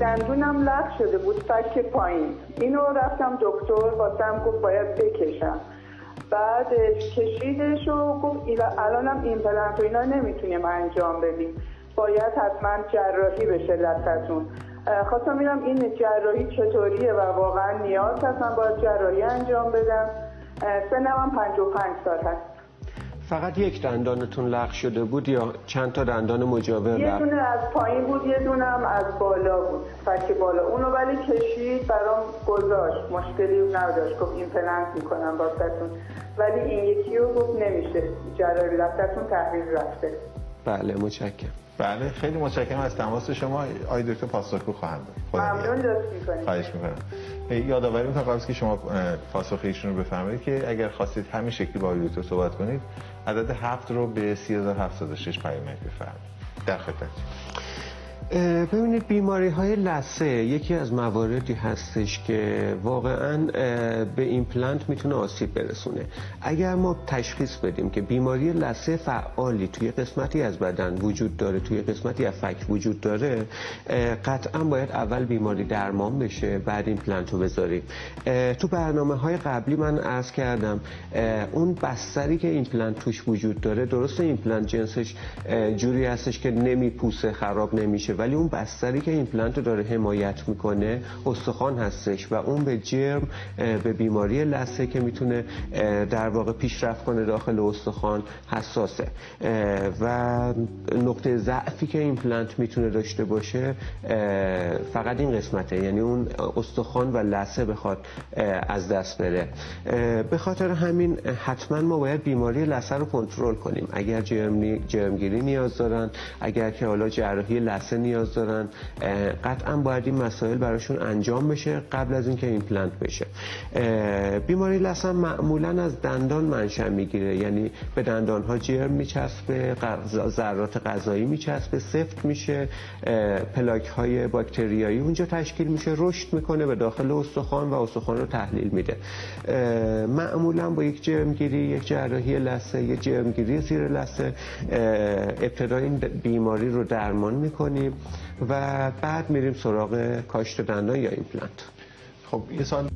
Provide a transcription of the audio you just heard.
دندونم لق شده بود فک پایین. اینو رفتم دکتر واسم گفت باید بکشم. بعدش کشیدش و گفت الانم ایمپلنت و اینا نمی‌تونیم انجام بدیم. باید حتما جراحی بشه ازتون خواستم میرم این جراحی چطوریه و واقعا نیاز هست؟ من باید جراحی انجام بدم. سنم هم 55 سال هست. فقط یک دندانتون لق شده بود یا چند تا دندان مجاور یه دونه از پایین بود یه دونه هم از بالا بود. فک بالا. اونو ولی کشید برام گذاشت. مشکلی نداشت. گفت این پلنت می‌کنم باستتون ولی این یکی رو گفت نمیشه. جراحی. لفتتون تحویل رفته. بله متشکرم. بله خیلی متشکرم. از تماس شما آقای دکتر پاسخگو خواهند بود. ممنون لطف می‌کنید. خواهش می‌کنم. یادآوری می‌کنم قبل که شما پاسخ ایشون رو بفرمایید که اگر خواستید همین شکلی با آقای دکتر صحبت کنید عدد هفت رو به 3706 پیامک بفرمایید. در خدمت ببینید بیماری های لثه یکی از مواردی هستش که واقعا به ایمپلنت می‌تونه آسیب برسونه. اگر ما تشخیص بدیم که بیماری لثه فعالی توی قسمتی از بدن وجود داره توی قسمتی از فک وجود داره قطعا باید اول بیماری درمان بشه بعد ایمپلنت رو بذاریم. تو برنامه های قبلی من عرض کردم اون بستری که ایمپلنت توش وجود داره درست ایمپلنت جنسش جوری هستش که نمیپوسه خراب نمیشه. ولی اون بستری که ایمپلنت رو داره حمایت می‌کنه استخوان هستش و اون به جرم به بیماری لثه که می‌تونه در واقع پیشرفت کنه داخل استخوان حساسه. و نقطه ضعفی که ایمپلنت می‌تونه داشته باشه فقط این قسمته. یعنی اون استخوان و لثه بخواد از دست بره. به خاطر همین حتما ما باید بیماری لثه رو کنترل کنیم. اگر جرم جرمگیری نیاز دارن اگر که حالا جراحی لثه نیاز دارن قطعا باید این مسائل براشون انجام بشه قبل از اینکه ایمپلنت بشه. بیماری لثه معمولا از دندان منشأ می‌گیره. یعنی به دندان ها جرم میچسبه ذرات غذایی میچسبه سفت میشه پلاک های باکتریایی اونجا تشکیل میشه رشد می‌کنه به داخل استخوان و استخوان رو تحلیل میده. معمولا با یک جرمگیری یک جراحی لثه یک جرمگیری زیر لثه ابتدا این بیماری رو درمان می‌کنیم و بعد میریم سراغ کاشت دندان یا ایمپلنت. خب یه سال